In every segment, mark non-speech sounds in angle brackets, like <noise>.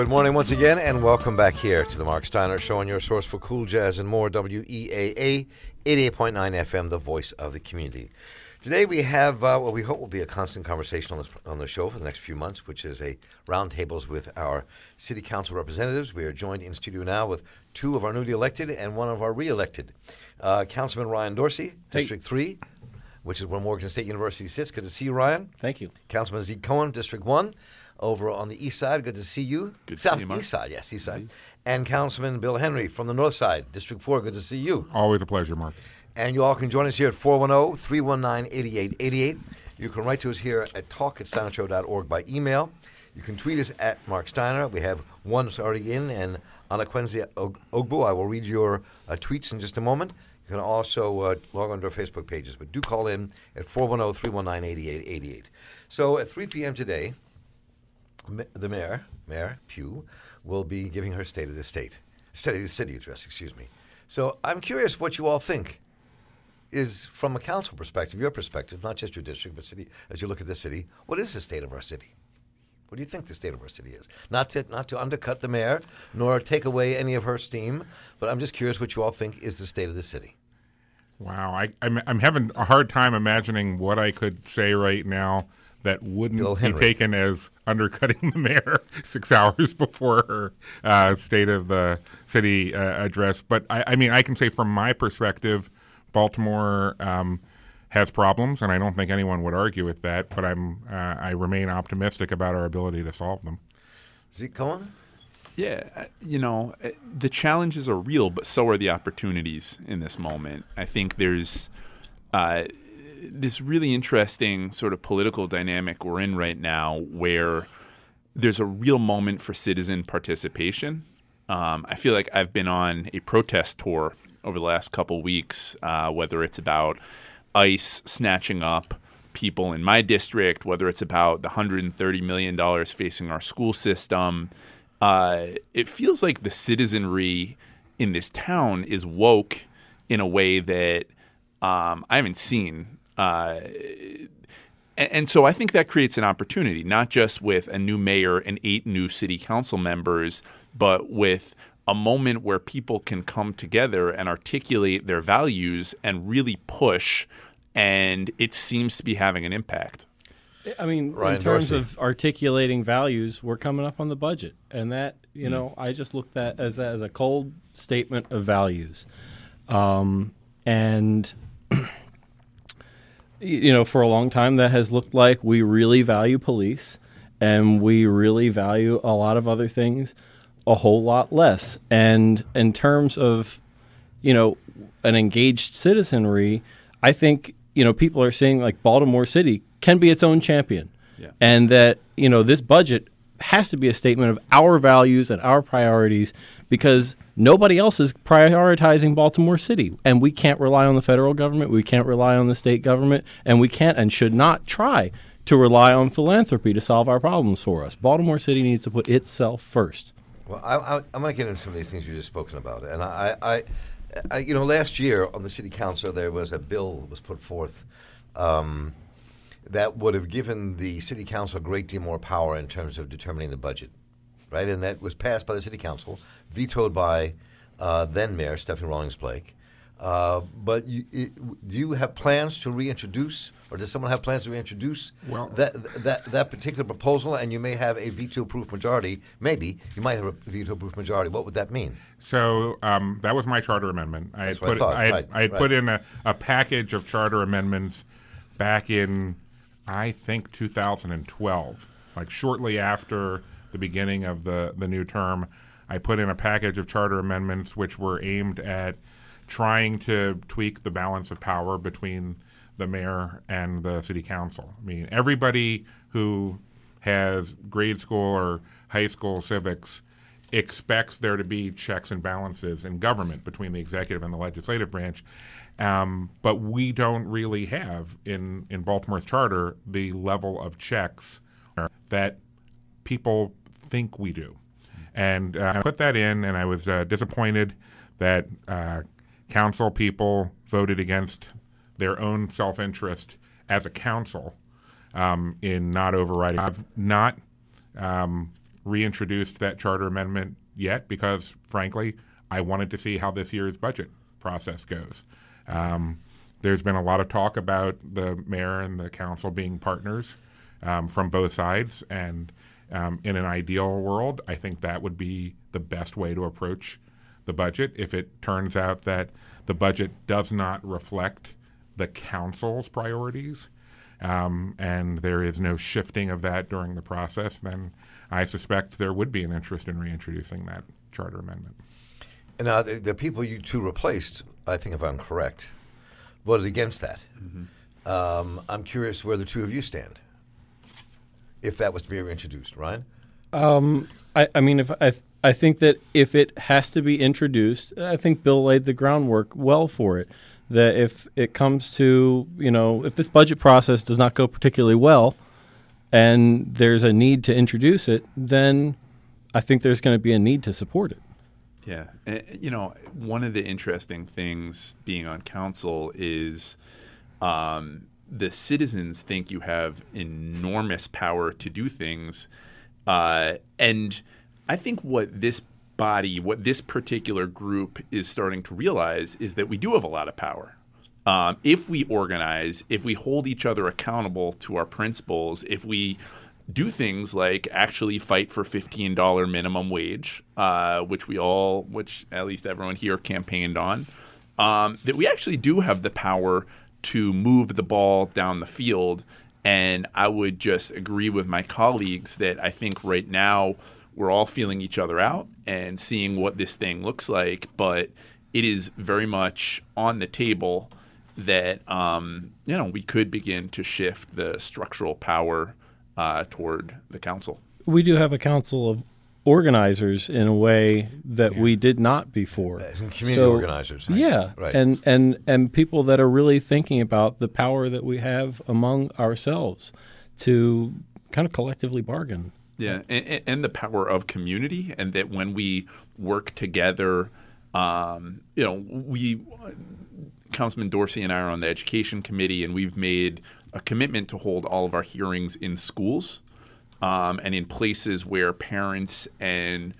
Good morning once again, and welcome back here to the Mark Steiner Show on your source for cool jazz and more, WEAA 88.9 FM, the voice of the community. Today we have uh, what we hope will be a constant conversation on, this, on the show for the next few months, which is a roundtables with our city council representatives. We are joined in studio now with two of our newly elected and one of our re-elected. Uh, Councilman Ryan Dorsey, District 3, which is where Morgan State University sits. Good to see you, Ryan. Thank you. Councilman Zeke Cohen, District 1, over on the east side. Good to see you. Good to South see you, Mark. east side, yes, east side. And Councilman Bill Henry from the north side, District 4. Good to see you. Always a pleasure, Mark. And you all can join us here at 410 319 8888. You can write to us here at talk at steinershow.org by email. You can tweet us at Mark Steiner. We have one that's already in, and Anakwenzi Og- Ogbu. I will read your uh, tweets in just a moment. You can also uh, log on to our Facebook pages, but do call in at 410 319 8888. So at 3 p.m. today, the mayor, Mayor Pugh, will be giving her State of the State, State of the City address, excuse me. So I'm curious what you all think is from a council perspective, your perspective, not just your district, but city, as you look at the city, what is the state of our city? What do you think the state of our city is? Not to not to undercut the mayor, nor take away any of her steam, but I'm just curious what you all think is the state of the city. Wow, I, I'm, I'm having a hard time imagining what I could say right now that wouldn't be taken as undercutting <laughs> the mayor six hours before her uh, State of the City uh, address. But I, I mean, I can say from my perspective, Baltimore um, has problems, and I don't think anyone would argue with that. But I'm uh, I remain optimistic about our ability to solve them. Zeke Cohen? Yeah, uh, you know, uh, the challenges are real, but so are the opportunities in this moment. I think there's uh, this really interesting sort of political dynamic we're in right now where there's a real moment for citizen participation. Um, I feel like I've been on a protest tour over the last couple weeks, uh, whether it's about ICE snatching up people in my district, whether it's about the $130 million facing our school system. Uh, it feels like the citizenry in this town is woke in a way that um, I haven't seen. Uh, and, and so I think that creates an opportunity, not just with a new mayor and eight new city council members, but with a moment where people can come together and articulate their values and really push. And it seems to be having an impact. I mean, Ryan in terms Dorsey. of articulating values, we're coming up on the budget, and that you know, I just looked at as as a cold statement of values, um, and y- <clears throat> you know, for a long time, that has looked like we really value police, and we really value a lot of other things a whole lot less. And in terms of you know, an engaged citizenry, I think, you know, people are saying like Baltimore City can be its own champion. Yeah. And that, you know, this budget has to be a statement of our values and our priorities because nobody else is prioritizing Baltimore City. And we can't rely on the federal government, we can't rely on the state government, and we can't and should not try to rely on philanthropy to solve our problems for us. Baltimore City needs to put itself first. Well, I, I'm going to get into some of these things you just spoken about, and I, I, I, you know, last year on the city council there was a bill that was put forth um, that would have given the city council a great deal more power in terms of determining the budget, right? And that was passed by the city council, vetoed by uh, then Mayor Stephanie Rawlings Blake. Uh, but you, it, do you have plans to reintroduce, or does someone have plans to reintroduce Well- that, that that particular proposal? And you may have a veto-proof majority. Maybe you might have a veto-proof majority. What would that mean? So um, that was my charter amendment. I That's had I put thought. I had, Right, I had right. put in a, a package of charter amendments back in I think 2012, like shortly after the beginning of the the new term. I put in a package of charter amendments which were aimed at trying to tweak the balance of power between the mayor and the city council. I mean, everybody who has grade school or high school civics expects there to be checks and balances in government between the executive and the legislative branch. Um, but we don't really have in, in Baltimore's charter the level of checks that people think we do. And uh, I put that in, and I was uh, disappointed that uh, council people voted against their own self interest as a council um, in not overriding. I've not um, reintroduced that charter amendment yet because, frankly, I wanted to see how this year's budget process goes. Um, there's been a lot of talk about the mayor and the council being partners um, from both sides, and um, in an ideal world, I think that would be the best way to approach the budget. If it turns out that the budget does not reflect the council's priorities, um, and there is no shifting of that during the process, then I suspect there would be an interest in reintroducing that charter amendment. And uh, the, the people you two replaced, I think if I'm correct, voted against that. Um, I'm curious where the two of you stand. If that was to be reintroduced, Ryan? I, I mean, if I, I think that if it has to be introduced, I think Bill laid the groundwork well for it. That if it comes to, you know, if this budget process does not go particularly well, and there's a need to introduce it, then I think there's going to be a need to support it. Yeah. And, you know, one of the interesting things being on council is um, the citizens think you have enormous power to do things. Uh, and I think what this body, what this particular group is starting to realize is that we do have a lot of power. Um, if we organize, if we hold each other accountable to our principles, if we do things like actually fight for fifteen dollar minimum wage, uh, which we all, which at least everyone here campaigned on, um, that we actually do have the power to move the ball down the field. And I would just agree with my colleagues that I think right now we're all feeling each other out and seeing what this thing looks like, but it is very much on the table that um, you know we could begin to shift the structural power uh, toward the council. We do have a council of organizers in a way that we did not before. As in community organizers. Yeah, Right. and and and people that are really thinking about the power that we have among ourselves to kind of collectively bargain. Yeah, and, and the power of community, and that when we work together, um, you know, we, Councilman Dorsey and I are on the education committee, and we've made a commitment to hold all of our hearings in schools um, and in places where parents and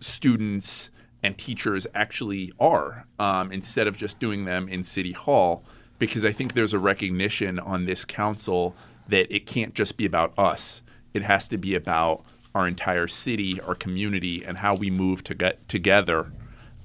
students and teachers actually are, um, instead of just doing them in City Hall, because I think there's a recognition on this council that it can't just be about us. It has to be about our entire city, our community, and how we move to get together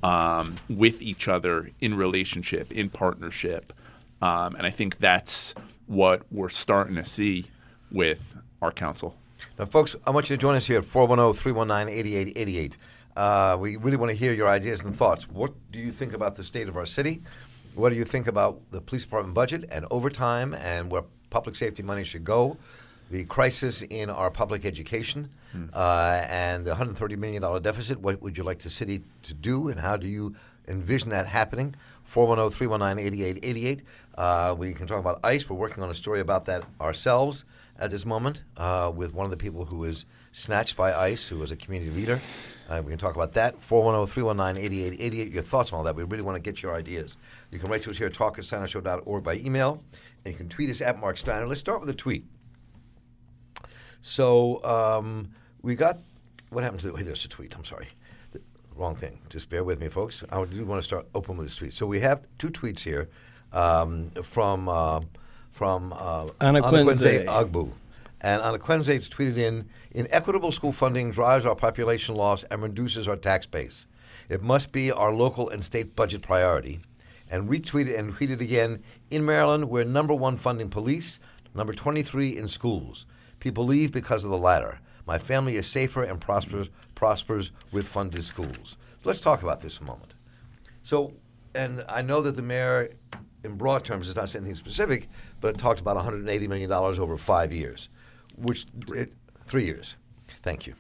um, with each other in relationship, in partnership. Um, and I think that's what we're starting to see with our council. Now, folks, I want you to join us here at 410 319 8888. Uh, We really want to hear your ideas and thoughts. What do you think about the state of our city? What do you think about the police department budget and overtime and where public safety money should go? The crisis in our public education uh, and the $130 million deficit. What would you like the city to do and how do you envision that happening? 410 319 8888. Uh, We can talk about ICE. We're working on a story about that ourselves at this moment uh, with one of the people who was snatched by ICE, who was a community leader. Uh, we can talk about that. 410 319 8888. Your thoughts on all that. We really want to get your ideas. You can write to us here at talk at steinershow.org by email, and you can tweet us at Mark Steiner. Let's start with a tweet. So um, we got what happened to the, wait, there's a tweet. I'm sorry. The, wrong thing. Just bear with me, folks. I do want to start open with this tweet. So we have two tweets here um, from uh, from uh, Anakwenze. Agbu. And Anakwenze has tweeted in Inequitable school funding drives our population loss and reduces our tax base. It must be our local and state budget priority. And retweeted and tweeted again In Maryland, we're number one funding police, number 23 in schools. People leave because of the latter. My family is safer and prospers, prospers with funded schools. So let's talk about this a moment. So, and I know that the mayor, in broad terms, is not saying anything specific, but it talked about $180 million over five years, which it, three years. Thank you.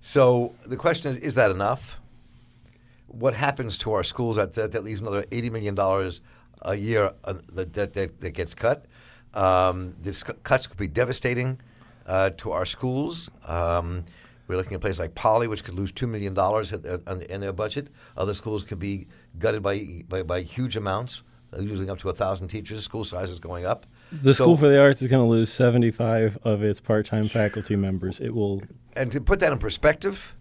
So the question is: Is that enough? What happens to our schools? That that, that leaves another $80 million a year uh, that, that, that gets cut. Um, cuts could be devastating uh, to our schools. Um, we're looking at places like Poly, which could lose two million dollars in their budget. Other schools could be gutted by by, by huge amounts, losing up to a thousand teachers. School sizes going up. The So- School for the Arts is going to lose 75 of its part-time faculty members. It will. And to put that in perspective,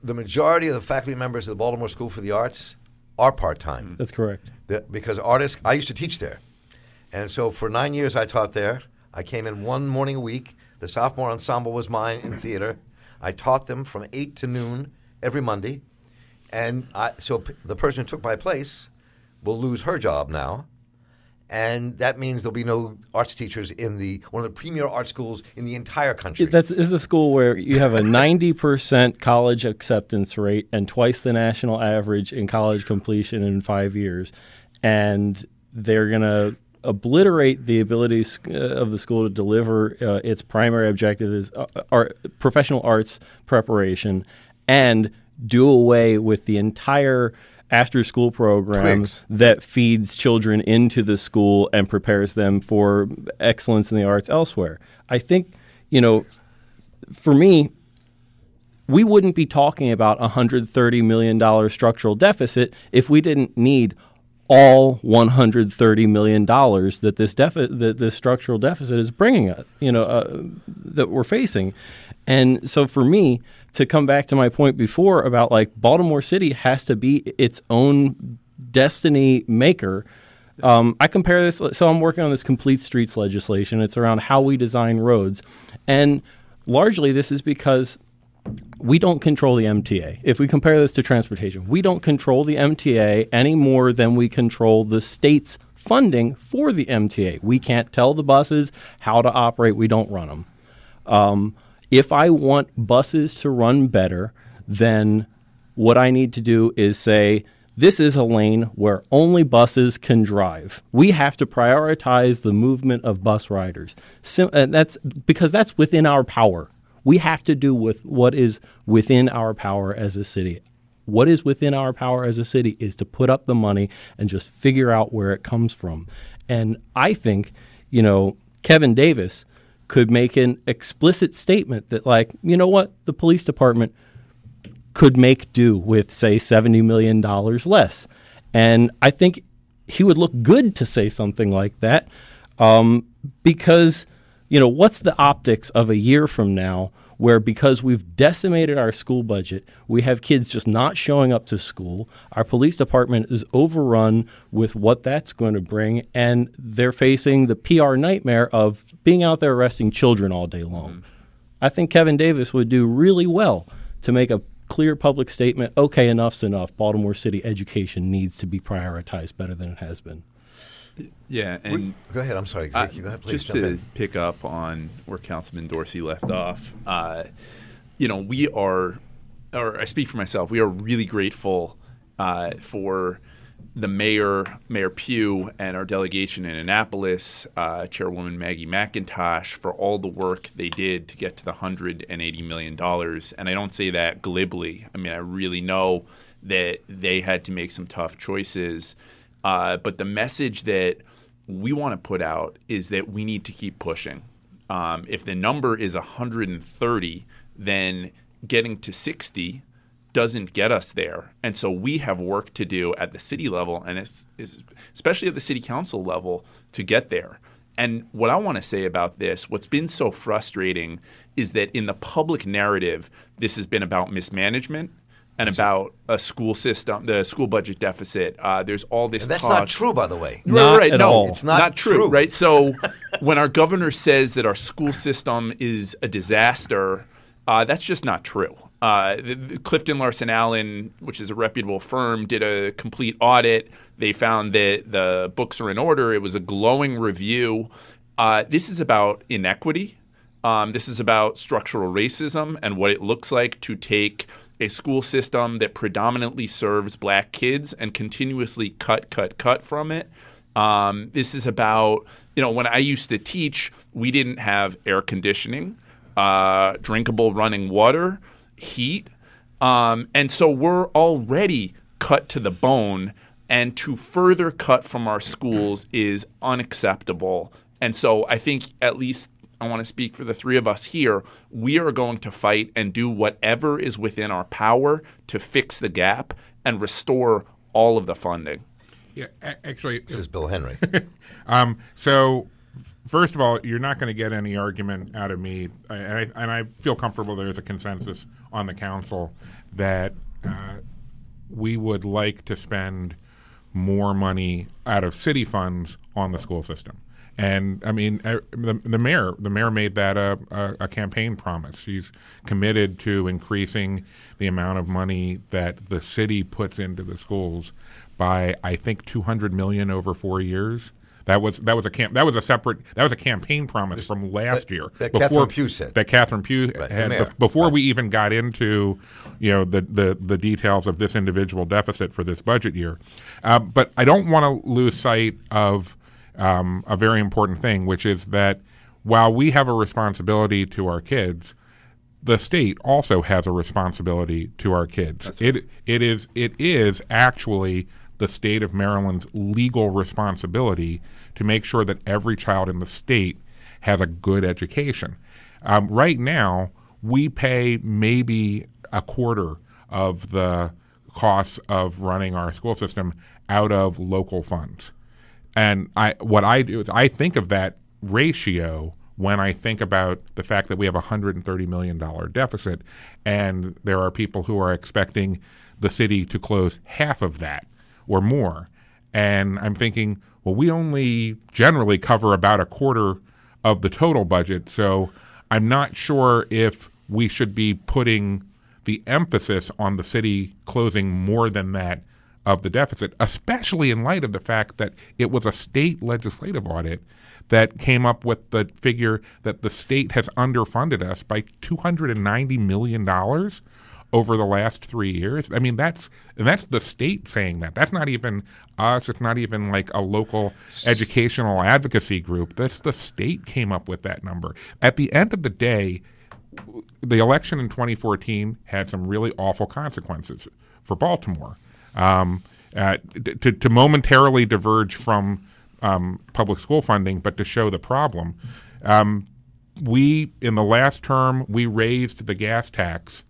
the majority of the faculty members of the Baltimore School for the Arts are part time. That's correct. Because artists, I used to teach there. And so for nine years I taught there. I came in one morning a week. The sophomore ensemble was mine in theater. I taught them from 8 to noon every Monday. And I, so p- the person who took my place will lose her job now. And that means there'll be no arts teachers in the one of the premier art schools in the entire country. That's is a school where you have a <laughs> 90% college acceptance rate and twice the national average in college completion in five years. And they're going to obliterate the abilities uh, of the school to deliver uh, its primary objective is uh, art, professional arts preparation and do away with the entire after school program Twigs. that feeds children into the school and prepares them for excellence in the arts elsewhere. I think, you know, for me, we wouldn't be talking about a $130 million structural deficit if we didn't need all $130 million that this defi- that this structural deficit is bringing us, you know, uh, that we're facing. And so for me, to come back to my point before about like Baltimore City has to be its own destiny maker. Um, I compare this. So I'm working on this complete streets legislation. It's around how we design roads, and largely this is because we don't control the MTA. If we compare this to transportation, we don't control the MTA any more than we control the state's funding for the MTA. We can't tell the buses how to operate. We don't run them. Um, if I want buses to run better, then what I need to do is say, this is a lane where only buses can drive. We have to prioritize the movement of bus riders. Sim- and that's because that's within our power. We have to do with what is within our power as a city. What is within our power as a city is to put up the money and just figure out where it comes from. And I think, you know, Kevin Davis could make an explicit statement that, like, you know what, the police department could make do with, say, $70 million less. And I think he would look good to say something like that um, because, you know, what's the optics of a year from now where because we've decimated our school budget, we have kids just not showing up to school, our police department is overrun with what that's going to bring, and they're facing the PR nightmare of being out there arresting children all day long. Mm-hmm. I think Kevin Davis would do really well to make a clear public statement okay, enough's enough. Baltimore City education needs to be prioritized better than it has been. Yeah, and Go ahead. I'm sorry. Zeke, go ahead, please just to in. pick up on where Councilman Dorsey left off, uh, you know, we are, or I speak for myself, we are really grateful uh, for the mayor, Mayor Pugh, and our delegation in Annapolis, uh, Chairwoman Maggie McIntosh, for all the work they did to get to the $180 million. And I don't say that glibly. I mean, I really know that they had to make some tough choices. Uh, but the message that we want to put out is that we need to keep pushing. Um, if the number is 130, then getting to 60 doesn't get us there. And so we have work to do at the city level and it's, it's especially at the city council level to get there. And what I want to say about this, what's been so frustrating is that in the public narrative, this has been about mismanagement and about a school system, the school budget deficit. Uh, there's all this And that's talk. not true, by the way. Right, Not right, at no, all. It's not true, true. right? So <laughs> when our governor says that our school system is a disaster, uh, that's just not true. Uh, the, the Clifton Larson Allen, which is a reputable firm, did a complete audit. They found that the books are in order. It was a glowing review. Uh, this is about inequity. Um, this is about structural racism and what it looks like to take a school system that predominantly serves black kids and continuously cut, cut, cut from it. Um, this is about, you know, when I used to teach, we didn't have air conditioning, uh, drinkable running water, heat. Um, and so we're already cut to the bone. And to further cut from our schools is unacceptable. And so I think, at least I want to speak for the three of us here, we are going to fight and do whatever is within our power to fix the gap and restore all of the funding. Yeah, actually, This is Bill Henry. <laughs> Um, so, first of all, you're not going to get any argument out of me, and I, and I feel comfortable there's a consensus on the council that uh, we would like to spend more money out of city funds on the school system. And I mean, uh, the, the mayor, the mayor made that a, a, a campaign promise. She's committed to increasing the amount of money that the city puts into the schools by, I think, 200 million over four years. That was that was a camp that was a separate that was a campaign promise from last that- year that Catherine Pugh said. that Catherine Pugh Right, had bef- before Right. we even got into you know the, the the details of this individual deficit for this budget year. Uh, but I don't want to lose sight of um, a very important thing, which is that while we have a responsibility to our kids, the state also has a responsibility to our kids. It it is it is actually the state of Maryland's legal responsibility to make sure that every child in the state has a good education. Um, right now, we pay maybe a quarter of the costs of running our school system out of local funds. And I, what I do is I think of that ratio when I think about the fact that we have a $130 million deficit, and there are people who are expecting the city to close half of that or more. And I'm thinking, well, we only generally cover about a quarter of the total budget. So I'm not sure if we should be putting the emphasis on the city closing more than that of the deficit, especially in light of the fact that it was a state legislative audit that came up with the figure that the state has underfunded us by $290 million over the last three years. I mean, that's that's the state saying that. That's not even us. It's not even like a local educational advocacy group. That's the state came up with that number. At the end of the day, the election in 2014 had some really awful consequences for Baltimore. Um, to, to momentarily diverge from um, public school funding, but to show the problem, um, we in the last term we raised the gas tax,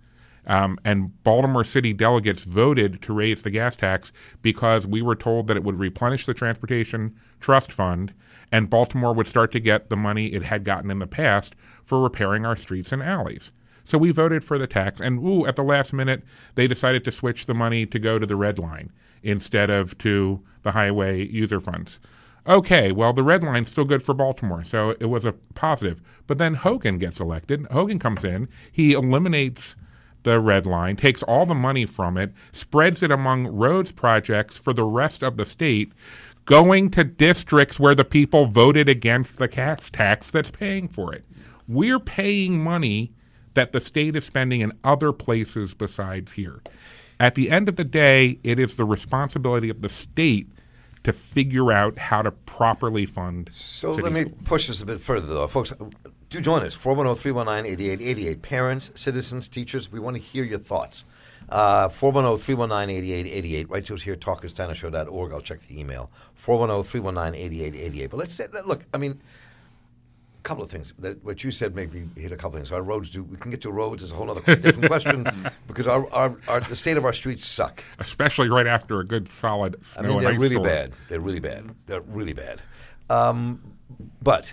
um, and Baltimore City delegates voted to raise the gas tax because we were told that it would replenish the transportation trust fund, and Baltimore would start to get the money it had gotten in the past for repairing our streets and alleys. So we voted for the tax, and ooh, at the last minute, they decided to switch the money to go to the red line instead of to the highway user funds. Okay, well, the red line's still good for Baltimore, so it was a positive. But then Hogan gets elected. Hogan comes in, he eliminates the red line, takes all the money from it, spreads it among roads projects for the rest of the state, going to districts where the people voted against the gas tax that's paying for it. We're paying money that the state is spending in other places besides here. At the end of the day, it is the responsibility of the state to figure out how to properly fund. So let me schools. push this a bit further, though. Folks, do join us 410 319 8888. Parents, citizens, teachers, we want to hear your thoughts. Uh, 410 319 8888. Write to us here, talkersteinershow.org. I'll check the email. 410 319 8888. But let's say, look, I mean, couple of things. That, what you said maybe hit a couple of things. Our roads do, we can get to roads, is a whole other <laughs> different question because our, our, our, the state of our streets suck. especially right after a good solid I snow mean, they're ice really storm. bad. They're really bad. They're really bad. Um, but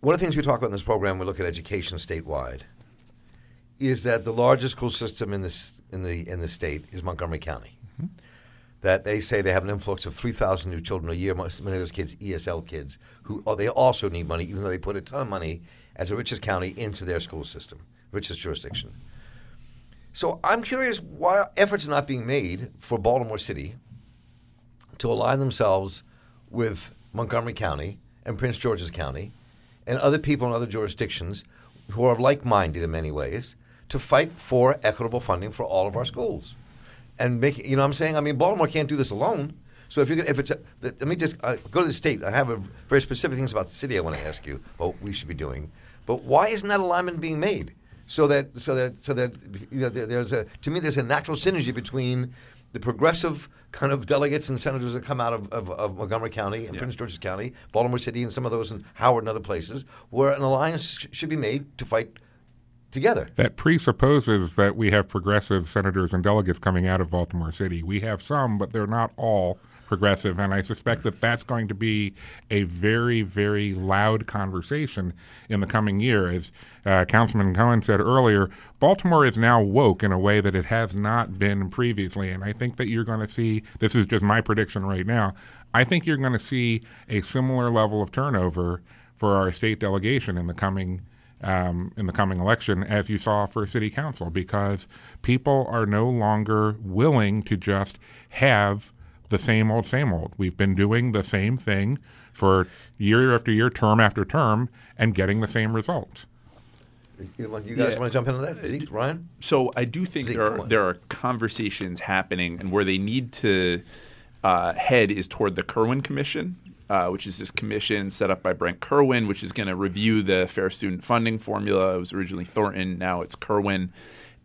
one of the things we talk about in this program, we look at education statewide, is that the largest school system in this in the in the state is Montgomery County. That they say they have an influx of three thousand new children a year. Many of those kids, ESL kids, who oh, they also need money, even though they put a ton of money as the richest county into their school system, richest jurisdiction. So I'm curious why efforts are not being made for Baltimore City to align themselves with Montgomery County and Prince George's County and other people in other jurisdictions who are like-minded in many ways to fight for equitable funding for all of our schools and make you know what I'm saying? I mean Baltimore can't do this alone. So if you if it's a, let me just uh, go to the state. I have a very specific things about the city I want to ask you what we should be doing. But why isn't that alignment being made? So that so that so that you know, there- there's a to me there's a natural synergy between the progressive kind of delegates and senators that come out of, of, of Montgomery County and Prince George's County, Baltimore City, and some of those in Howard and other places, where an alliance sh- should be made to fight together. That presupposes that we have progressive senators and delegates coming out of Baltimore City. We have some, but they're not all progressive, and I suspect that that's going to be a very, very loud conversation in the coming year. As uh, Councilman Cohen said earlier, Baltimore is now woke in a way that it has not been previously, and I think that you're going to see. This is just my prediction right now. I think you're going to see a similar level of turnover for our state delegation in the coming um, in the coming election as you saw for city council because people are no longer willing to just have the same old, same old. We've been doing the same thing for year after year, term after term, and getting the same results. You want- you guys Yeah. want to jump into that? Zeke, Ryan? So I do think Zeke, there are there are conversations happening, and where they need to uh, head is toward the Kirwan Commission, uh, which is this commission set up by Brent Kirwan, which is going to review the Fair Student Funding formula. It was originally Thornton, now it's Kirwan,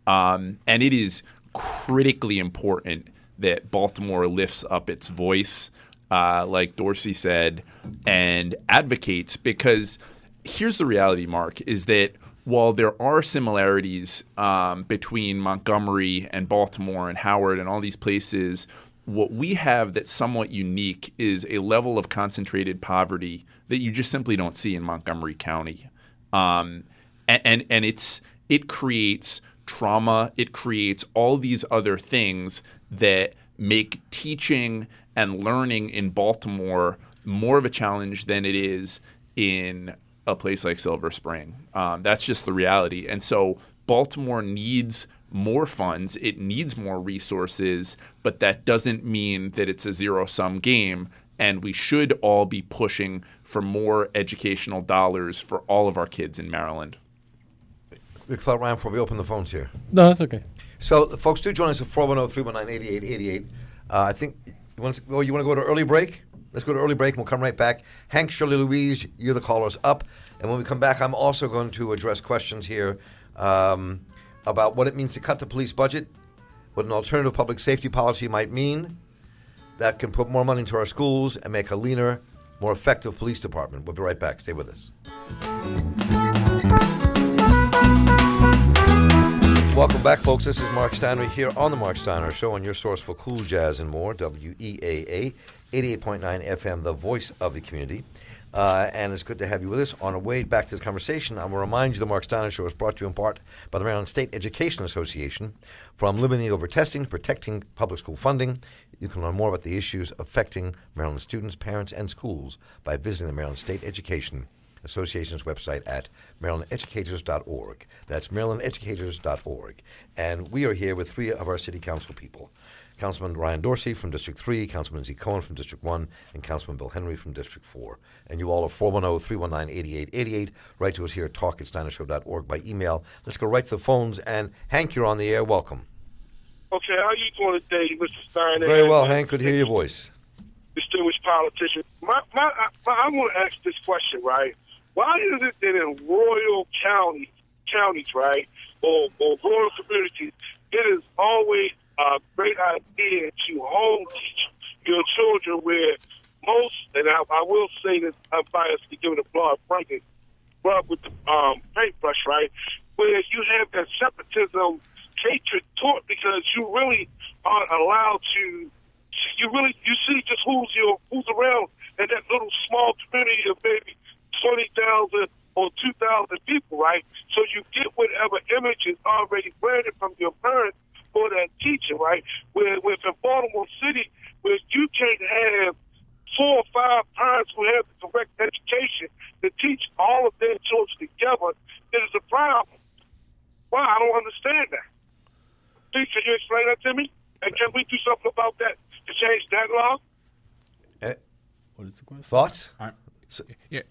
um, and it is critically important that Baltimore lifts up its voice, uh, like Dorsey said, and advocates because here's the reality, Mark, is that while there are similarities um, between Montgomery and Baltimore and Howard and all these places, what we have that's somewhat unique is a level of concentrated poverty that you just simply don't see in Montgomery County. Um, and, and and it's it creates trauma. It creates all these other things that make teaching and learning in Baltimore more of a challenge than it is in a place like Silver Spring. Um, that's just the reality. And so Baltimore needs more funds, it needs more resources, but that doesn't mean that it's a zero sum game. And we should all be pushing for more educational dollars for all of our kids in Maryland. Quick thought, Ryan, before we open the phones here. No, that's okay. So, folks, do join us at 410 319 8888. I think, you want, to, well, you want to go to early break? Let's go to early break and we'll come right back. Hank, Shirley Louise, you're the callers up. And when we come back, I'm also going to address questions here um, about what it means to cut the police budget, what an alternative public safety policy might mean that can put more money into our schools and make a leaner, more effective police department. We'll be right back. Stay with us. Welcome back, folks. This is Mark Steiner here on the Mark Steiner Show, on your source for cool jazz and more. WEAA 88.9 FM, the voice of the community. Uh, and it's good to have you with us. On our way back to this conversation, I will remind you the Mark Steiner Show is brought to you in part by the Maryland State Education Association. From limiting over testing, protecting public school funding, you can learn more about the issues affecting Maryland students, parents, and schools by visiting the Maryland State Education Association's website at marylandeducators.org. That's marylandeducators.org. And we are here with three of our city council people. Councilman Ryan Dorsey from District 3, Councilman Zeke Cohen from District 1, and Councilman Bill Henry from District 4. And you all are 410-319-8888. Write to us here at talk at steinershow.org by email. Let's go right to the phones. And Hank, you're on the air. Welcome. Okay, how are you doing today, Mr. Steiner? Very well, Hank. Good to hear your voice. Distinguished politician. My, my, I, I want to ask this question, right? Why is it that in rural county, counties, right, or, or rural communities, it is always a great idea to teach your children where most, and I, I will say that I'm biased to give it a broad blanket, rub with the um, paintbrush, right? Where you have that separatism, hatred taught because you really aren't allowed to. You really you see just who's your who's around in that little small community of maybe twenty thousand or two thousand people, right? So you get whatever image is already branded from your parents or that teacher, right? Where, where in Baltimore City, where you can't have four or five parents who have the correct education to teach all of their children together, it is a problem. Why? I don't understand that. Please, can you explain that to me? And can we do something about that to change that law? Uh, What is the question? thoughts? I, yeah,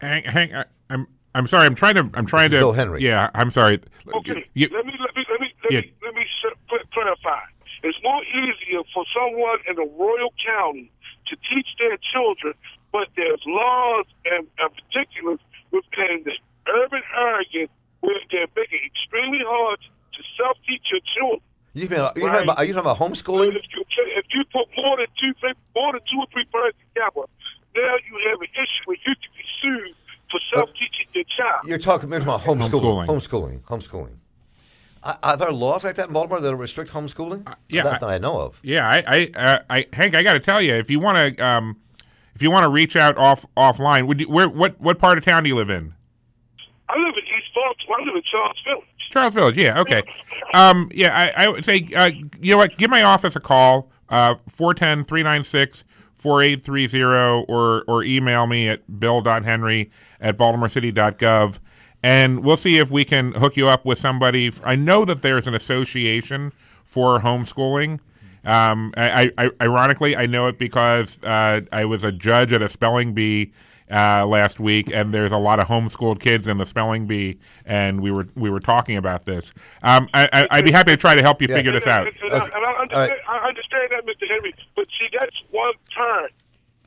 Hank, Hank, I, I'm I'm sorry. I'm trying to I'm trying This is to Bill Henry. Yeah, I'm sorry. Okay, You- let me let me let me let Yeah. me let me s- cl- clarify. It's more easier for someone in a royal county to teach their children, but there's laws and, and particulars within the urban areas where they're making it extremely hard to self-teach your children. You mean, are, you Right. talking about, are you talking about homeschooling? If you if you put more than two more than two or three parents together, now you have an issue where you can be sued for self-teaching your child. You're talking about homeschooling. Homeschooling. Homeschooling. Homeschooling. Are, are there laws like that in Baltimore that restrict homeschooling? yeah, Not I- that I know of. Yeah, I, I, uh, I Hank, I got to tell you, if you want to, um, if you want to reach out off offline, would you, where, what, what part of town do you live in? I live in East Baltimore. I live in Charles Village. Charles Village, yeah, okay. Um, yeah, I, I would say, uh, you know what, give my office a call, uh, 410-396-4830, or, or email me at bill.henry at baltimorecity.gov, and we'll see if we can hook you up with somebody. I know that there's an association for homeschooling. Um, I, I, ironically, I know it because uh, I was a judge at a spelling bee uh, last week, and there's a lot of homeschooled kids in the spelling bee, and we were we were talking about this. Um, I, I, I'd be happy to try to help you figure this out. And, and, and, I, and I, understand, right. I understand that, Mr. Henry. But see, that's one parent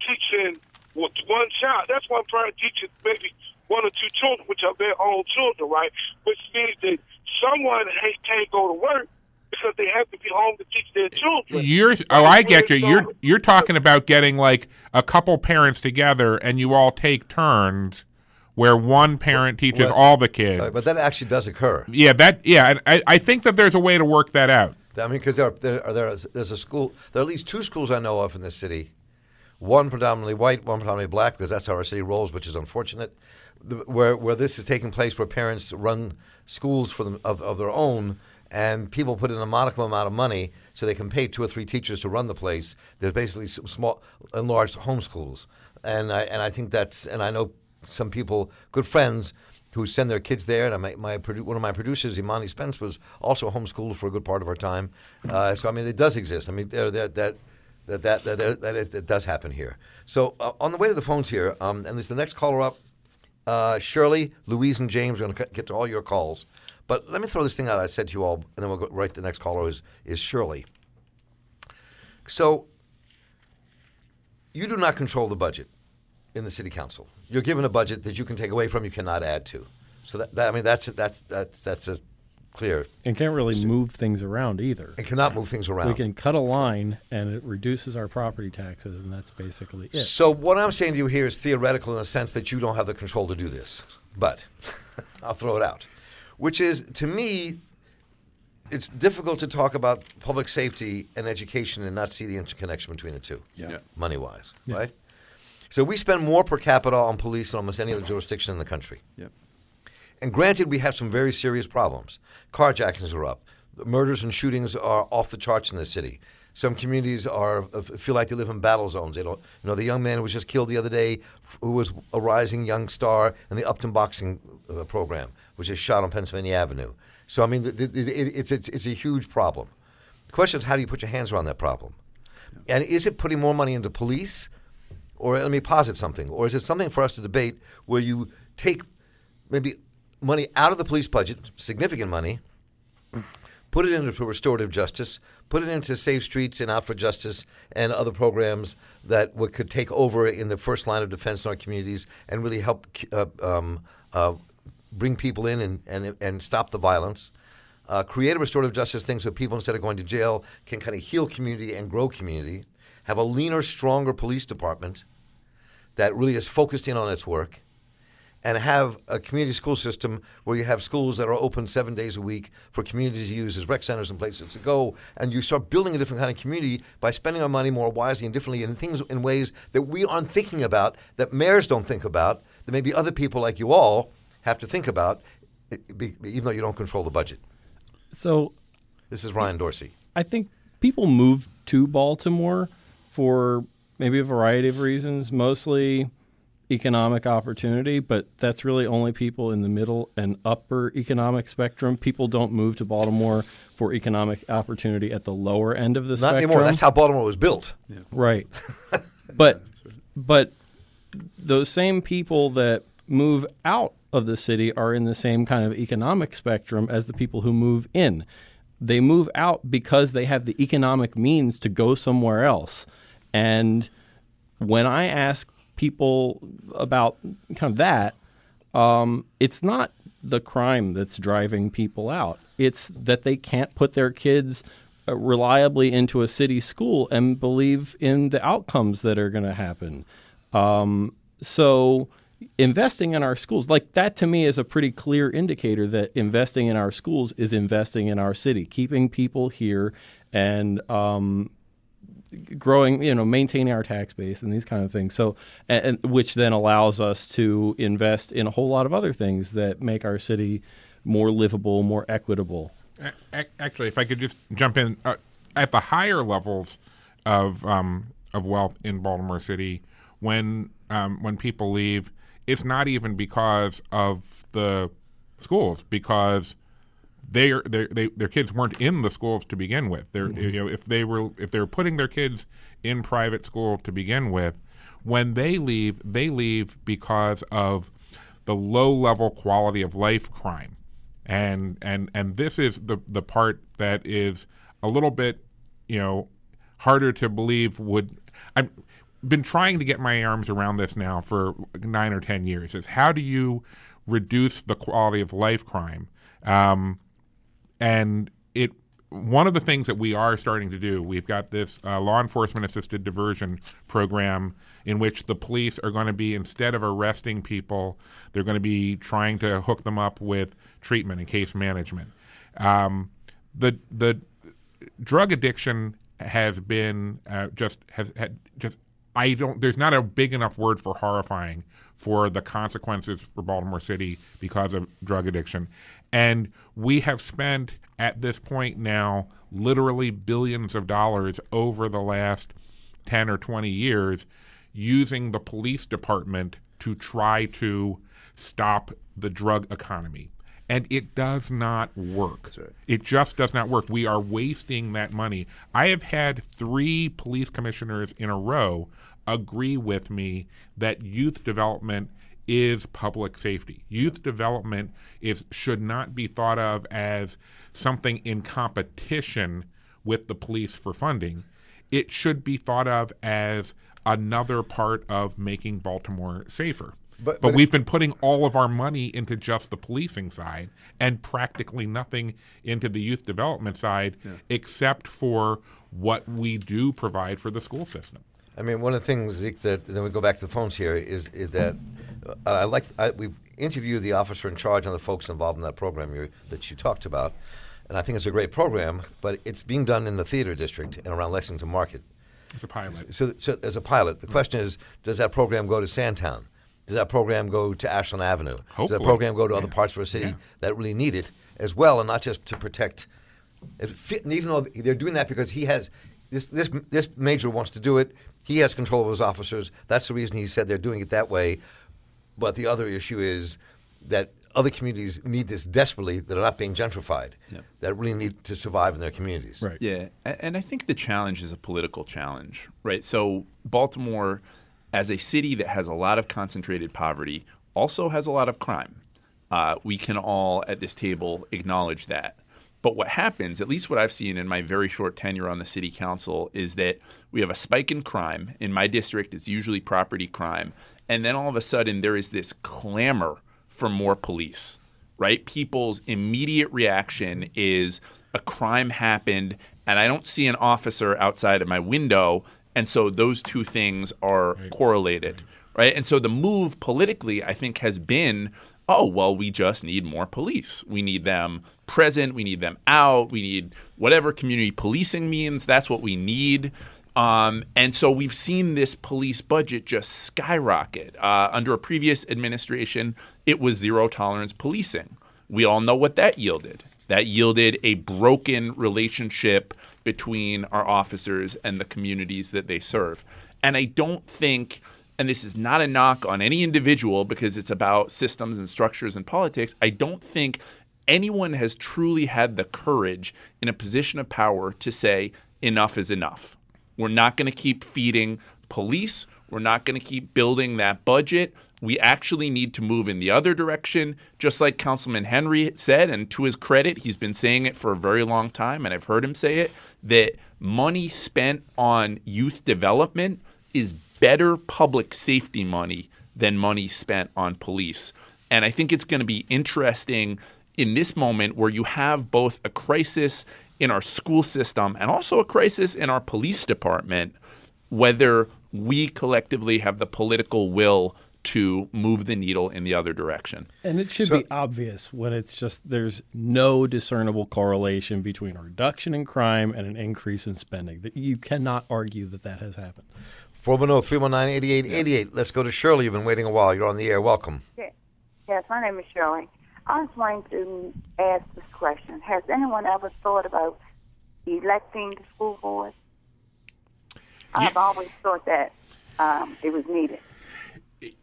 teaching with one child. That's one parent teaching maybe one or two children, which are their own children, right? Which means that someone ha- can't go to work because they have to be home to teach their children. You're oh, I get you. You're you're talking about getting like a couple parents together, and you all take turns, where one parent teaches Well, all the kids. Right, but that actually does occur. yeah, that yeah, I, I think that there's a way to work that out. I mean, because there, are- there, are- there is, there's a school, there are at least two schools I know of in this city. One predominantly white, one predominantly black, because that's how our city rolls, which is unfortunate. The, where where this is taking place, where parents run schools for them of, of their own, and people put in a modicum amount of money so they can pay two or three teachers to run the place. They're basically small, enlarged homeschools, and I and I think that's and I know some people, good friends, who send their kids there. And my, my one of my producers, Imani Spence, was also homeschooled for a good part of our time. Uh, so I mean, it does exist. I mean, that that. That that that, that, that does happen here. So uh, on the way to the phones here, um, and this the next caller up, uh, Shirley, Louise, and James are going to get to all your calls. But let me throw this thing out. I said to you all, and then we'll go right. to The next caller is is Shirley. So you do not control the budget in the city council. You're given a budget that you can take away from, you cannot add to. So that, that I mean that's that's that's that's a clear and can't really move things around either. and cannot move things around. We can cut a line, and it reduces our property taxes, and that's basically it. So what I'm saying to you here is theoretical in the sense that you don't have the control to do this. But <laughs> I'll throw it out. Which is to me it's difficult to talk about public safety and education and not see the interconnection between the two. Yeah. Money wise, right? So we spend more per capita on police than almost any other jurisdiction in the country. Yep. And granted, we have some very serious problems. Carjackings are up. Murders and shootings are off the charts in the city. Some communities are feel like they live in battle zones. They don't, you know, the young man who was just killed the other day, who was a rising young star in the Upton boxing uh, program, was just shot on Pennsylvania Avenue. So I mean, it's, it's it's a huge problem. The question is, how do you put your hands around that problem? And is it putting more money into police, or let me posit something, or is it something for us to debate where you take maybe money out of the police budget, significant money, put it into restorative justice, put it into Safe Streets and Out for Justice and other programs that could take over in the first line of defense in our communities and really help uh, um, uh, bring people in and, and, and stop the violence. Uh, create a restorative justice thing so people, instead of going to jail, can kind of heal community and grow community. Have a leaner, stronger police department that really is focused in on its work and have a community school system where you have schools that are open seven days a week for communities to use as rec centers and places to go, and you start building a different kind of community by spending our money more wisely and differently in things in ways that we aren't thinking about, that mayors don't think about, that maybe other people like you all have to think about, eh, e- even though you don't control the budget. So This is Ryan Dorsey. I think people move to Baltimore for maybe a variety of reasons, mostly economic opportunity, but that's really only people in the middle and upper economic spectrum. People don't move to Baltimore for economic opportunity at the lower end of the Not spectrum. anymore. That's how Baltimore was built. Right. <laughs> but but those same people that move out of the city are in the same kind of economic spectrum as the people who move in. They move out because they have the economic means to go somewhere else. And when I ask people about kind of that, um, it's not the crime that's driving people out. It's that they can't put their kids uh, reliably into a city school and believe in the outcomes that are going to happen. Um, so investing in our schools, like that to me is a pretty clear indicator that investing in our schools is investing in our city, keeping people here and um, growing, you know, maintaining our tax base and these kind of things. So, and, and, which then allows us to invest in a whole lot of other things that make our city more livable, more equitable. Actually, if I could just jump in uh, at the higher levels of um, of wealth in Baltimore City, when um, when people leave, it's not even because of the schools, because they they their kids weren't in the schools to begin with. They're, mm-hmm. you know, if they were if they were putting their kids in private school to begin with, when they leave, they leave because of the low level quality of life crime and and and this is the the part that is a little bit you know harder to believe would I've been trying to get my arms around this now for nine or ten years is how do you reduce the quality of life crime um, and it one of the things that we are starting to do, we've got this uh, law enforcement assisted diversion program in which the police are going to be, instead of arresting people, they're going to be trying to hook them up with treatment and case management. Um, the the drug addiction has been uh, just has had just I don't there's not a big enough word for horrifying for the consequences for Baltimore City because of drug addiction. And we have spent at this point now literally billions of dollars over the last 10 or 20 years using the police department to try to stop the drug economy. And it does not work. Right. It just does not work. We are wasting that money. I have had three police commissioners in a row agree with me that youth development is public safety. Youth development is should not be thought of as something in competition with the police for funding. It should be thought of as another part of making Baltimore safer. But, but, but we've been putting all of our money into just the policing side and practically nothing into the youth development side yeah. except for what we do provide for the school system. I mean, one of the things Zeke, that then we go back to the phones here is, is that I like I, we've interviewed the officer in charge and the folks involved in that program you, that you talked about, and I think it's a great program. But it's being done in the theater district and around Lexington Market. It's a pilot. So, so as a pilot, the question is, does that program go to Sandtown? Does that program go to Ashland Avenue? Hopefully. Does that program go to yeah. other parts of our city yeah. that really need it as well, and not just to protect? And even though they're doing that because he has this this this major wants to do it. He has control of his officers. That's the reason he said they're doing it that way. But the other issue is that other communities need this desperately that are not being gentrified, yep. that really need to survive in their communities. Right. Yeah. And I think the challenge is a political challenge, right? So Baltimore, as a city that has a lot of concentrated poverty, also has a lot of crime. Uh, we can all at this table acknowledge that. But what happens, at least what I've seen in my very short tenure on the city council, is that we have a spike in crime. In my district, it's usually property crime. And then all of a sudden, there is this clamor for more police, right? People's immediate reaction is a crime happened, and I don't see an officer outside of my window. And so those two things are right. correlated, right? And so the move politically, I think, has been oh, well, we just need more police. We need them present. We need them out. We need whatever community policing means. That's what we need. Um, and so we've seen this police budget just skyrocket. Uh, under a previous administration, it was zero tolerance policing. We all know what that yielded. That yielded a broken relationship between our officers and the communities that they serve. And I don't think and this is not a knock on any individual because it's about systems and structures and politics, I don't think anyone has truly had the courage in a position of power to say, enough is enough. We're not going to keep feeding police. We're not going to keep building that budget. We actually need to move in the other direction, just like Councilman Henry said, and to his credit, he's been saying it for a very long time, and I've heard him say it that money spent on youth development is better public safety money than money spent on police. And I think it's going to be interesting in this moment where you have both a crisis in our school system and also a crisis in our police department, whether we collectively have the political will to move the needle in the other direction. And it should So- be obvious when it's just there's no discernible correlation between a reduction in crime and an increase in spending. That you cannot argue that that has happened. 410 319 8888. Let's go to Shirley. You've been waiting a while. You're on the air. Welcome. Yes, my name is Shirley. I was wanting to ask this question. Has anyone ever thought about electing the school board? I've always thought that um, it was needed.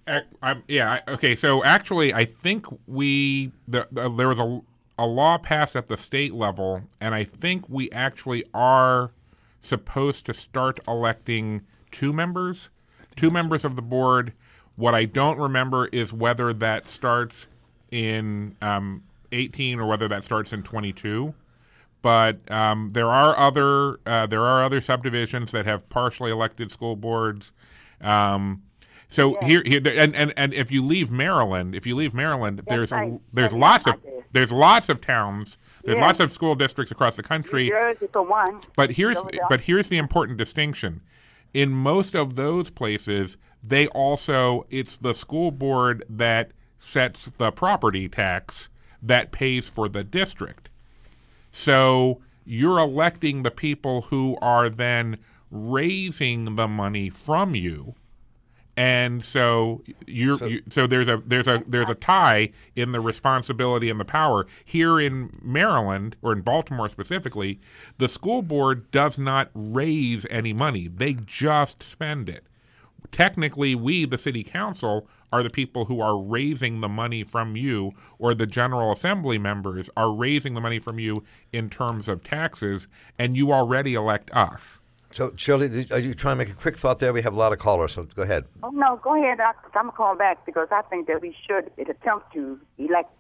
Ac- I'm- yeah. Okay. So actually, I think we the, the, there was a a law passed at the state level, and I think we actually are supposed to start electing two members, two members of the board. What I don't remember is whether that starts in um, 18 or whether that starts in 22 but um, there are other uh, there are other subdivisions that have partially elected school boards. Um, so here, here, and, and and if you leave Maryland, if you leave Maryland, there's right. there's That's lots of there's lots of towns, there's Yeah. lots of school districts across the country. For one. But here's but here's the important distinction. In most of those places, they also it's the school board that sets the property tax that pays for the district. So you're electing the people who are then raising the money from you. And so you're So- you, so there's a there's a there's a tie in the responsibility and the power here in Maryland or in Baltimore specifically. The school board does not raise any money; they just spend it. Technically, we, the city council, are the people who are raising the money from you, or the general assembly members are raising the money from you in terms of taxes, and you already elect us. So, Shirley, are you trying to make a quick thought there? We have a lot of callers, so go ahead. Oh, no, go ahead. I, I'm calling back because I think that we should attempt to elect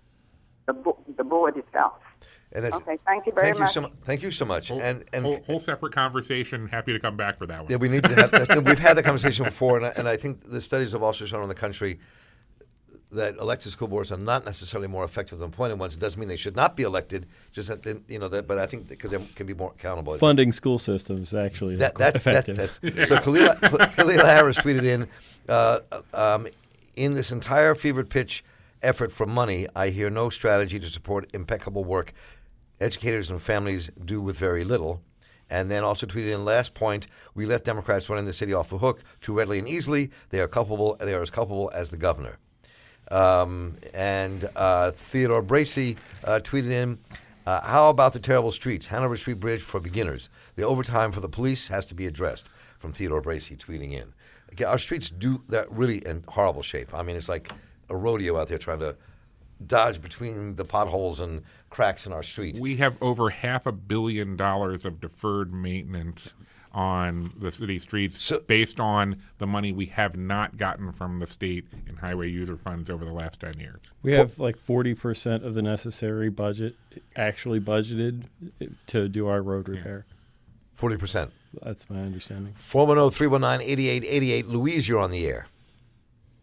the, bo- the board itself. And it's, Okay, thank you very thank much. You so, thank you so much. Whole, and and whole, whole separate conversation. Happy to come back for that one. Yeah, we need to have. that- we've had the conversation before, and I, and I think the studies have also shown in the country that elected school boards are not necessarily more effective than appointed ones. It doesn't mean they should not be elected. Just that you know that, but I think because they can be more accountable. Funding school systems actually is That, quite that, that, effective. so Khalil, <laughs> Khalil Harris tweeted in, uh, um, in this entire fevered pitch effort for money, I hear no strategy to support impeccable work educators and families do with very little. And then also tweeted in last point, we let Democrats running the city off the hook too readily and easily. They are culpable. They are as culpable as the governor. Um, and uh, Theodore Bracey uh, tweeted in, uh, "How about the terrible streets? Hanover Street Bridge for beginners. The overtime for the police has to be addressed." From Theodore Bracey tweeting in, our streets do that really in horrible shape. I mean, it's like a rodeo out there trying to dodge between the potholes and cracks in our street. We have over half a billion dollars of deferred maintenance on the city streets So- based on the money we have not gotten from the state in highway user funds over the last 10 years. We have like 40% of the necessary budget actually budgeted to do our road repair. Forty percent. That's my understanding. 410-319-8888. Louise, you're on the air.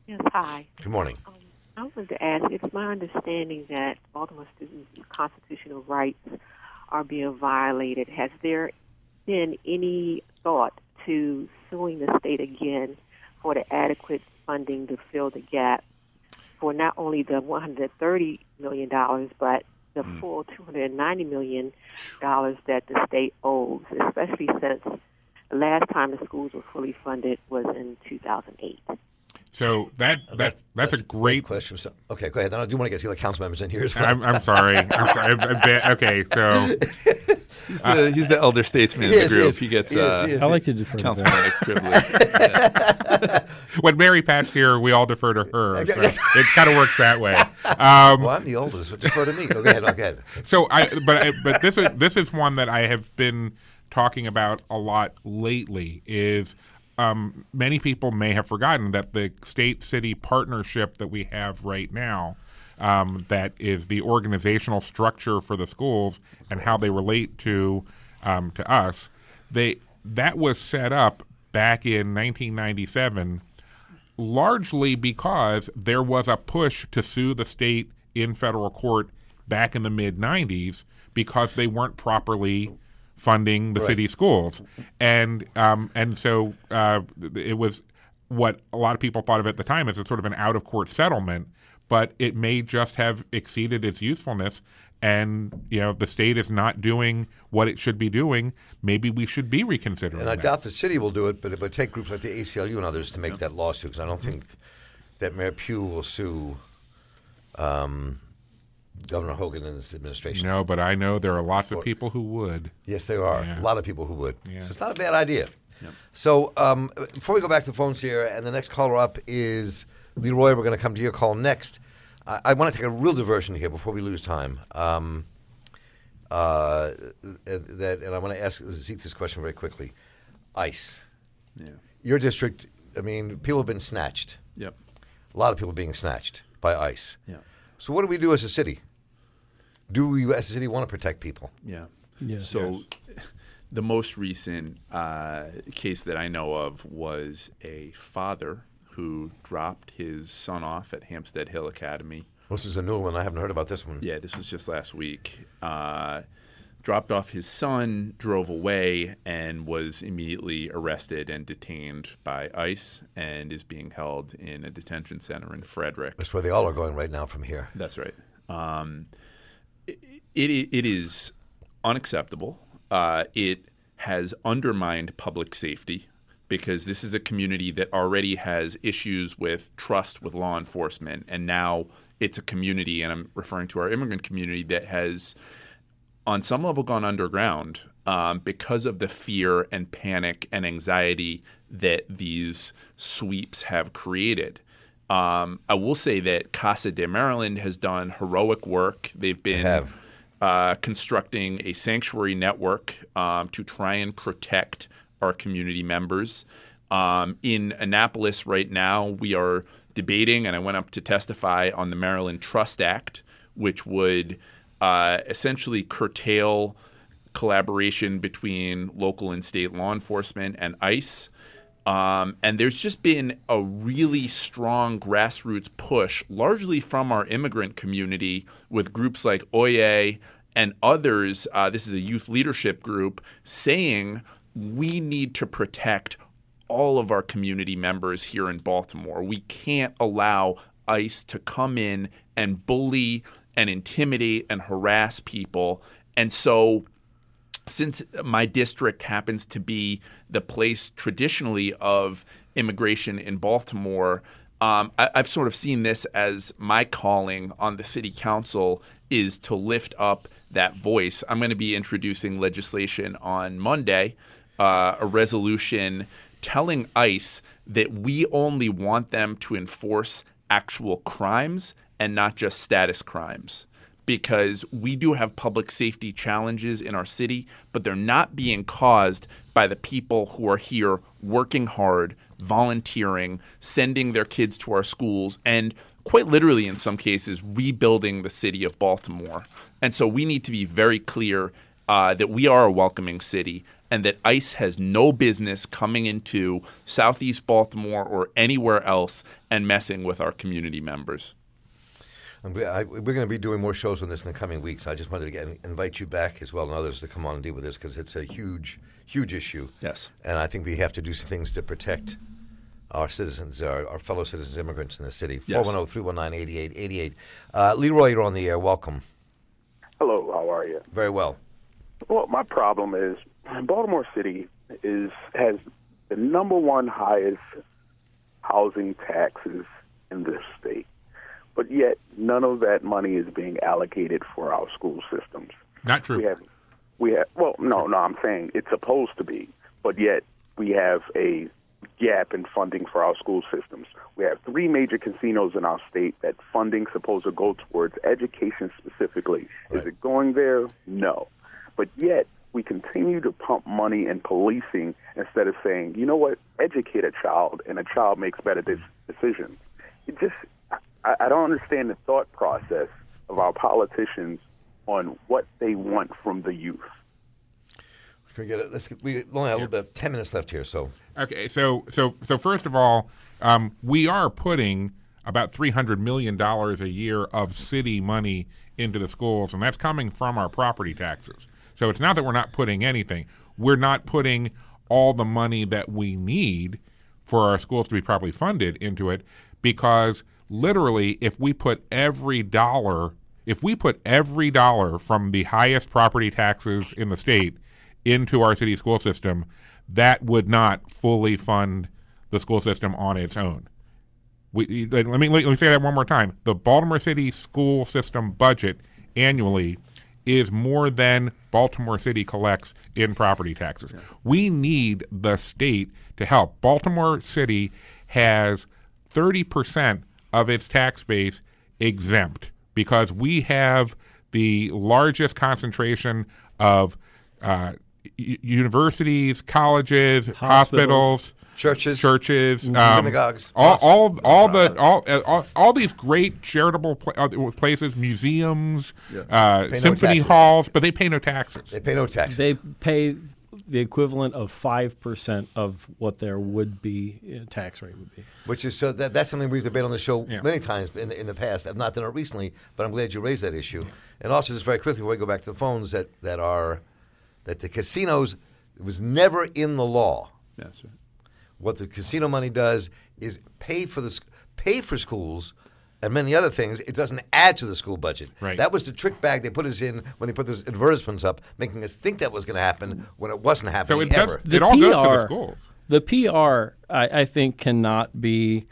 Yes, hi. Good morning. Um, I wanted to ask, it's my understanding that Baltimore students' constitutional rights are being violated. Has there been any thought to suing the state again for the adequate funding to fill the gap for not only the $130 million, but the hmm. full $290 million that the state owes, especially since the last time the schools were fully funded was in 2008? So that, that that's, a great question. So, okay, go ahead. Then I do want to get the other council members in here as well. I'm, I'm sorry. I'm <laughs> sorry. I'm, I'm ba- okay, so He's the, he's the elder statesman He in is, the group. is. He gets He is, uh, he is. I like to defer to that. councilmanic privilege. <laughs> when Mary Pat's here, we all defer to her. So it kind of works that way. Um, well, I'm the oldest, but defer to me. Go ahead. Go ahead. So I, but I, but this is this is one that I have been talking about a lot lately. Is um, many people may have forgotten that the state city partnership that we have right now, um, that is the organizational structure for the schools and how they relate to um, to us. They that was set up back in 1997 largely because there was a push to sue the state in federal court back in the mid 90s because they weren't properly funding the city schools and um, and so uh, it was what a lot of people thought of at the time as a sort of an out of court settlement, but it may just have exceeded its usefulness. And you know the state is not doing what it should be doing. Maybe we should be reconsidering. And I that. doubt the city will do it, but it would take groups like the ACLU and others to make that lawsuit because I don't think that Mayor Pugh will sue um, Governor Hogan and his administration. No, but I know there are lots of people who would. Yes, there are Yeah. a lot of people who would. Yeah. So it's not a bad idea. So um, before we go back to the phones here, and the next caller up is Leroy. We're going to come to your call next. I, I want to take a real diversion here before we lose time. Um, uh, that, and I want to ask Zeke this question very quickly. ICE, Yeah. your district. I mean, people have been snatched. Yep. A lot of people being snatched by ICE. Yeah. So what do we do as a city? Do we, as a city, want to protect people? Yeah. Yeah. So, the most recent uh, case that I know of was a father who dropped his son off at Hampstead Hill Academy. This is a new one. I haven't heard about this one. Yeah, this was just last week. Uh, dropped off his son, drove away, and was immediately arrested and detained by ICE and is being held in a detention center in Frederick. That's where they all are going right now from here. That's right. Um, it, it, is unacceptable. Uh, it has undermined public safety because this is a community that already has issues with trust with law enforcement. And now it's a community, and I'm referring to our immigrant community, that has, on some level, gone underground um, because of the fear and panic and anxiety that these sweeps have created. Um, I will say that Casa de Maryland has done heroic work. They've been. Uh, constructing a sanctuary network um, to try and protect our community members. Um, in Annapolis right now, we are debating, and I went up to testify on the Maryland Trust Act, which would uh, essentially curtail collaboration between local and state law enforcement and ICE. Um, and there's just been a really strong grassroots push, largely from our immigrant community, with groups like Oye and others. Uh, this is a youth leadership group saying we need to protect all of our community members here in Baltimore. We can't allow ICE to come in and bully and intimidate and harass people. And so since my district happens to be the place traditionally of immigration in Baltimore, um, I, I've sort of seen this as my calling on the city council is to lift up that voice. I'm going to be introducing legislation on Monday, uh, a resolution telling ICE that we only want them to enforce actual crimes and not just status crimes because we do have public safety challenges in our city, but they're not being caused by the people who are here working hard, volunteering, sending their kids to our schools, and quite literally, in some cases, rebuilding the city of Baltimore. And so we need to be very clear uh, that we are a welcoming city and that ICE has no business coming into Southeast Baltimore or anywhere else and messing with our community members. And we, I, we're going to be doing more shows on this in the coming weeks. I just wanted to get, invite you back as well and others to come on and deal with this because it's a huge, huge issue. Yes. And I think we have to do some things to protect our citizens, our, our fellow citizens, immigrants in the city. Yes. 410 319 8888. Uh, Leroy, you're on the air. Welcome. Hello, how are you? Very well. Well, my problem is Baltimore City is has the number one highest housing taxes in this state, but yet none of that money is being allocated for our school systems. Not true. We have, we have. Well, no, no, I'm saying it's supposed to be, but yet we have a gap in funding for our school systems. We have three major casinos in our state that funding supposed to go towards education specifically. Is it going there? No. But yet we continue to pump money in policing instead of saying, you know what, educate a child and a child makes better de- decisions. It just, I, I don't understand the thought process of our politicians on what they want from the youth. Can we get it? Let's get, we only have a little bit, 10 minutes left here, so. Okay, so so so first of all, um, we are putting about three hundred million dollars a year of city money into the schools, and that's coming from our property taxes. So it's not that we're not putting anything; we're not putting all the money that we need for our schools to be properly funded into it because literally, if we put every dollar, if we put every dollar from the highest property taxes in the state into our city school system, that would not fully fund the school system on its own. We, let me let me say that one more time. The Baltimore City school system budget annually is more than Baltimore City collects in property taxes. We need the state to help. Baltimore City has 30% of its tax base exempt because we have the largest concentration of uh, u- universities, colleges, hospitals, Churches. churches, um, Synagogues. all, all, all the all, uh, all, all these great charitable pla- uh, places, museums, uh, Pay no symphony halls, but they pay no taxes. They pay no taxes. They pay the equivalent of five percent of what their would be uh, tax rate would be. Which is so that that's something we've debated on the show Yeah. many times in the, in the past. I've not done it recently, but I'm glad you raised that issue. And also, just very quickly before we go back to the phones, that that are that the casinos was never in the law. That's right. What the casino money does is pay for the pay for schools and many other things. It doesn't add to the school budget. Right. That was the trick bag they put us in when they put those advertisements up, making us think that was going to happen when it wasn't So happening it ever. The It all goes to the PR schools. The PR, I, I think, cannot be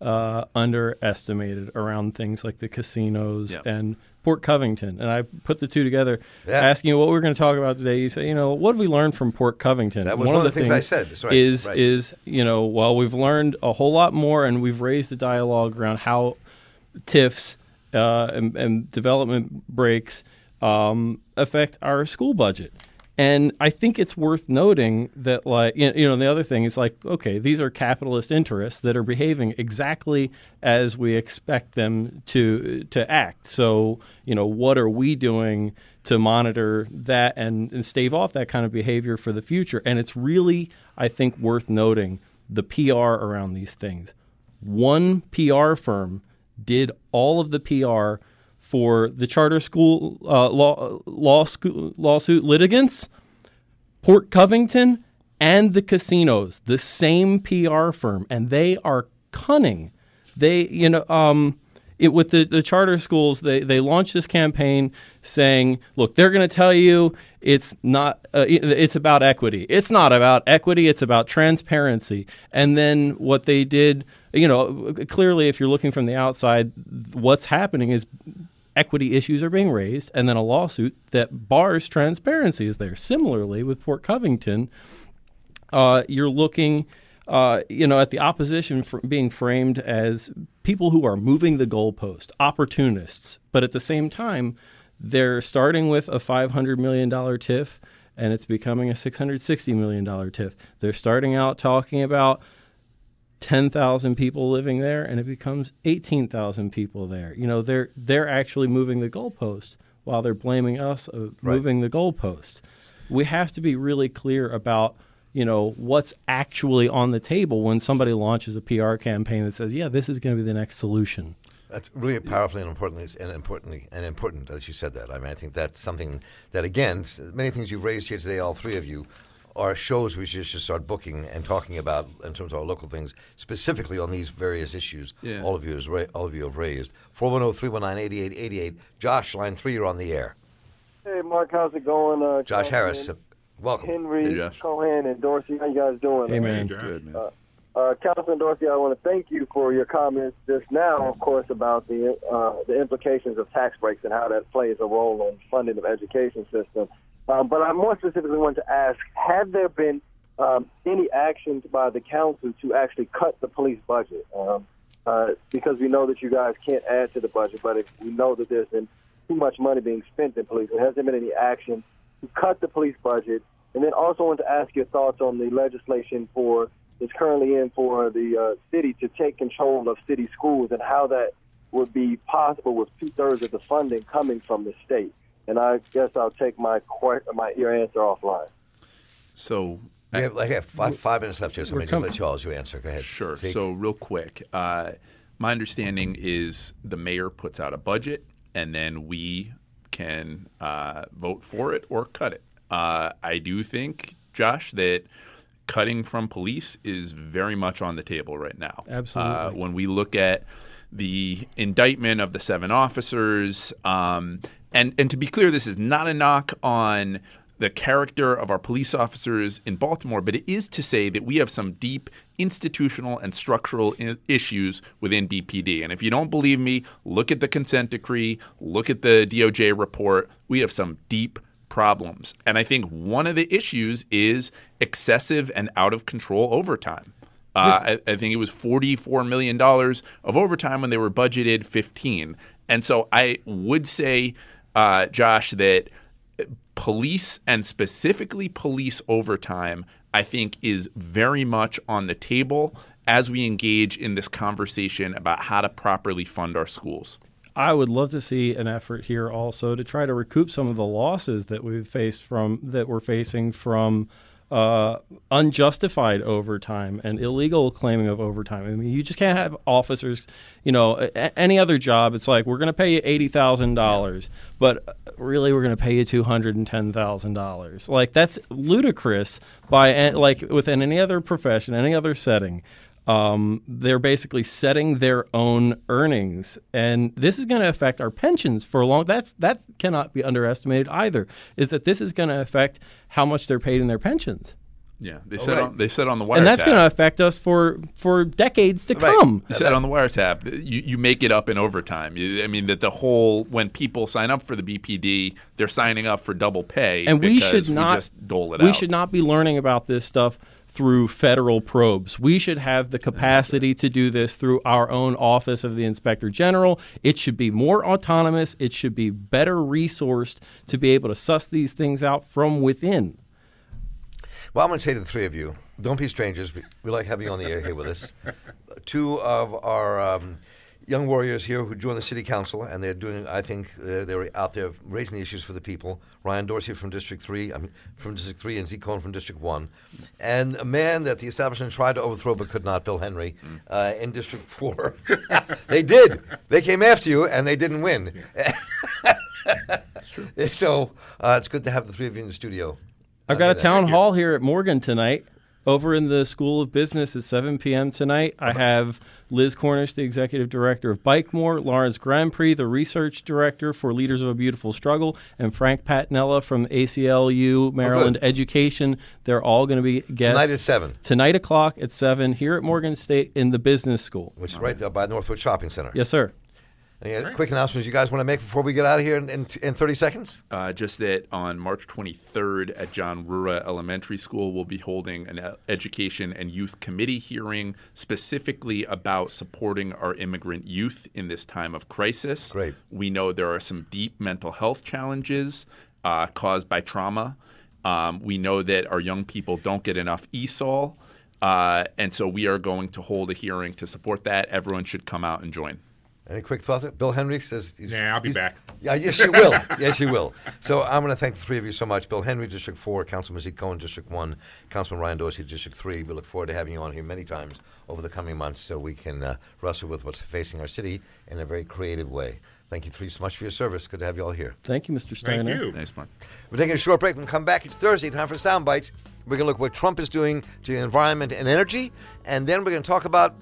uh, underestimated around things like the casinos Yeah. and Port Covington. And I put the two together, Yeah. asking you what we're going to talk about today. You say, you know, what have we learned from Port Covington? That was one of the things I said. Right, Is right. is you know, well, we've learned a whole lot more, and we've raised the dialogue around how TIFs uh, and, and development breaks um, affect our school budget. And I think it's worth noting that, like, you know, the other thing is like, okay, these are capitalist interests that are behaving exactly as we expect them to to act. So, you know, what are we doing to monitor that and, and stave off that kind of behavior for the future? And it's really, I think, worth noting the PR around these things. One PR firm did all of the PR for the charter school uh, law, law school, lawsuit litigants, Port Covington, and the casinos. The same PR firm, and they are cunning. They, you know, um, it, with the, the charter schools, they, they launched this campaign saying, look, they're going to tell you it's not, uh, it- it's about equity. It's not about equity, it's about transparency. And then what they did, you know, clearly, if you're looking from the outside, what's happening is equity issues are being raised, and then a lawsuit that bars transparency is there. Similarly, with Port Covington, uh, you're looking, uh, you know, at the opposition being framed as people who are moving the goalpost, opportunists, but at the same time, they're starting with a $500 million TIF, and it's becoming a $660 million TIF. They're starting out talking about 10,000 people living there and it becomes 18,000 people there. You know, they're they're actually moving the goalpost while they're blaming us of moving the goalpost. We have to be really clear about, you know, what's actually on the table when somebody launches a PR campaign that says, "Yeah, this is going to be the next solution." That's really powerfully and importantly and importantly and important as you said that. I mean, I think that's something that again, many things you've raised here today, all three of you, are shows we should just start booking and talking about in terms of our local things, specifically on these various issues. Yeah. All of you, has ra- all of you have raised. 410-319-8888. Josh, line three, you're on the air. Hey, Mark, how's it going? Uh, Josh Councilman Harris, uh, welcome. Henry, Hey, Josh. Cohen, and Dorsey. How you guys doing? Hey, man. Josh. Good man. Uh, Councilman Dorsey, I want to thank you for your comments just now, of course, about the uh, the implications of tax breaks and how that plays a role in funding of education system. Um, but I more specifically want to ask: Have there been um, any actions by the council to actually cut the police budget? Um, uh, because we know that you guys can't add to the budget, but we know that there's been too much money being spent in police, has there been any action to cut the police budget? And then also want to ask your thoughts on the legislation for is currently in for the uh, city to take control of city schools and how that would be possible with two thirds of the funding coming from the state. And I guess I'll take my que- my your answer offline. So We have, like, have five, five minutes left here, so We're maybe just com- let Charles you answer. Go ahead. Sure. Zeke. So, real quick, uh, my understanding is the mayor puts out a budget, and then we can uh, vote for it or cut it. Uh, I do think, Josh, that cutting from police is very much on the table right now. Absolutely. Uh, when we look at the indictment of the seven officers, um, and and to be clear, this is not a knock on the character of our police officers in Baltimore, but it is to say that we have some deep institutional and structural I- issues within BPD. And if you don't believe me, look at the consent decree, look at the DOJ report. We have some deep problems. And I think one of the issues is excessive and out of control overtime. Uh, I, I think it was $44 million of overtime when they were budgeted 15. And so I would say, uh, Josh, that police and specifically police overtime, I think, is very much on the table as we engage in this conversation about how to properly fund our schools. I would love to see an effort here also to try to recoup some of the losses that we've faced from that we're facing from uh, unjustified overtime and illegal claiming of overtime. I mean, you just can't have officers. You know, a- any other job, it's like we're going to pay you eighty thousand dollars, but really we're going to pay you two hundred and ten thousand dollars. Like that's ludicrous. By an- like within any other profession, any other setting. Um, they're basically setting their own earnings, and this is going to affect our pensions for a long. That's that cannot be underestimated either. Is that this is going to affect how much they're paid in their pensions, Yeah, they Oh, said right. on, they said on the wiretap. and that's going to affect us for for decades to Right. come. They said on the wiretap, you, you make it up in overtime. You, I mean, that the whole when people sign up for the BPD, they're signing up for double pay, and we should not just dole it we out. should not be learning about this stuff through federal probes. We should have the capacity to do this through our own office of the inspector general. It should be more autonomous. It should be better resourced to be able to suss these things out from within. Well, I'm going to say to the three of you, don't be strangers. We, we like having you on the air here with us. <laughs> Two of our um, young warriors here who joined the city council, and they're doing, I think, uh, they're out there raising the issues for the people. Ryan Dorsey from District 3, I mean, from District 3, and Zeke Cohen from District 1. And a man that the establishment tried to overthrow but could not, Bill Henry, uh, in District 4. <laughs> they did. They came after you, and they didn't win. <laughs> so uh, it's good to have the three of you in the studio. I've got a town hall here at Morgan tonight. Over in the School of Business at 7 p.m. tonight, I uh-huh. have Liz Cornish, the executive director of Bikemore, Lawrence Grandpre, the research director for Leaders of a Beautiful Struggle, and Frank Patinella from ACLU Maryland Education. They're all going to be guests Tonight at 7. tonight o'clock at seven here at Morgan State in the Business School. which is right there by the Northwood Shopping Center. Yes, sir. Any quick announcements you guys want to make before we get out of here in, in, in 30 seconds? Uh, just that on March 23rd at John Ruhrah Elementary School, we'll be holding an education and youth committee hearing specifically about supporting our immigrant youth in this time of crisis. Great. We know there are some deep mental health challenges uh, caused by trauma. Um, we know that our young people don't get enough ESOL. Uh, and so we are going to hold a hearing to support that. Everyone should come out and join. Any quick thoughts? Bill Henry says he's. Yeah, I'll be he's- back. Yeah, yes, you will. <laughs> yes, you will. So I'm going to thank the three of you so much. Bill Henry, District 4, Councilman Zeke Cohen, District 1, Councilman Ryan Dorsey, District 3. We look forward to having you on here many times over the coming months so we can uh, wrestle with what's facing our city in a very creative way. Thank you three so much for your service. Good to have you all here. Thank you, Mr. Steiner. Thank you. Nice, Mark. We're taking a short break. When we come back, it's Thursday, time for Sound Bites. We're going to look at what Trump is doing to the environment and energy, and then we're going to talk about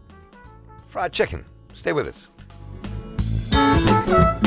fried chicken. Stay with us. Thank you.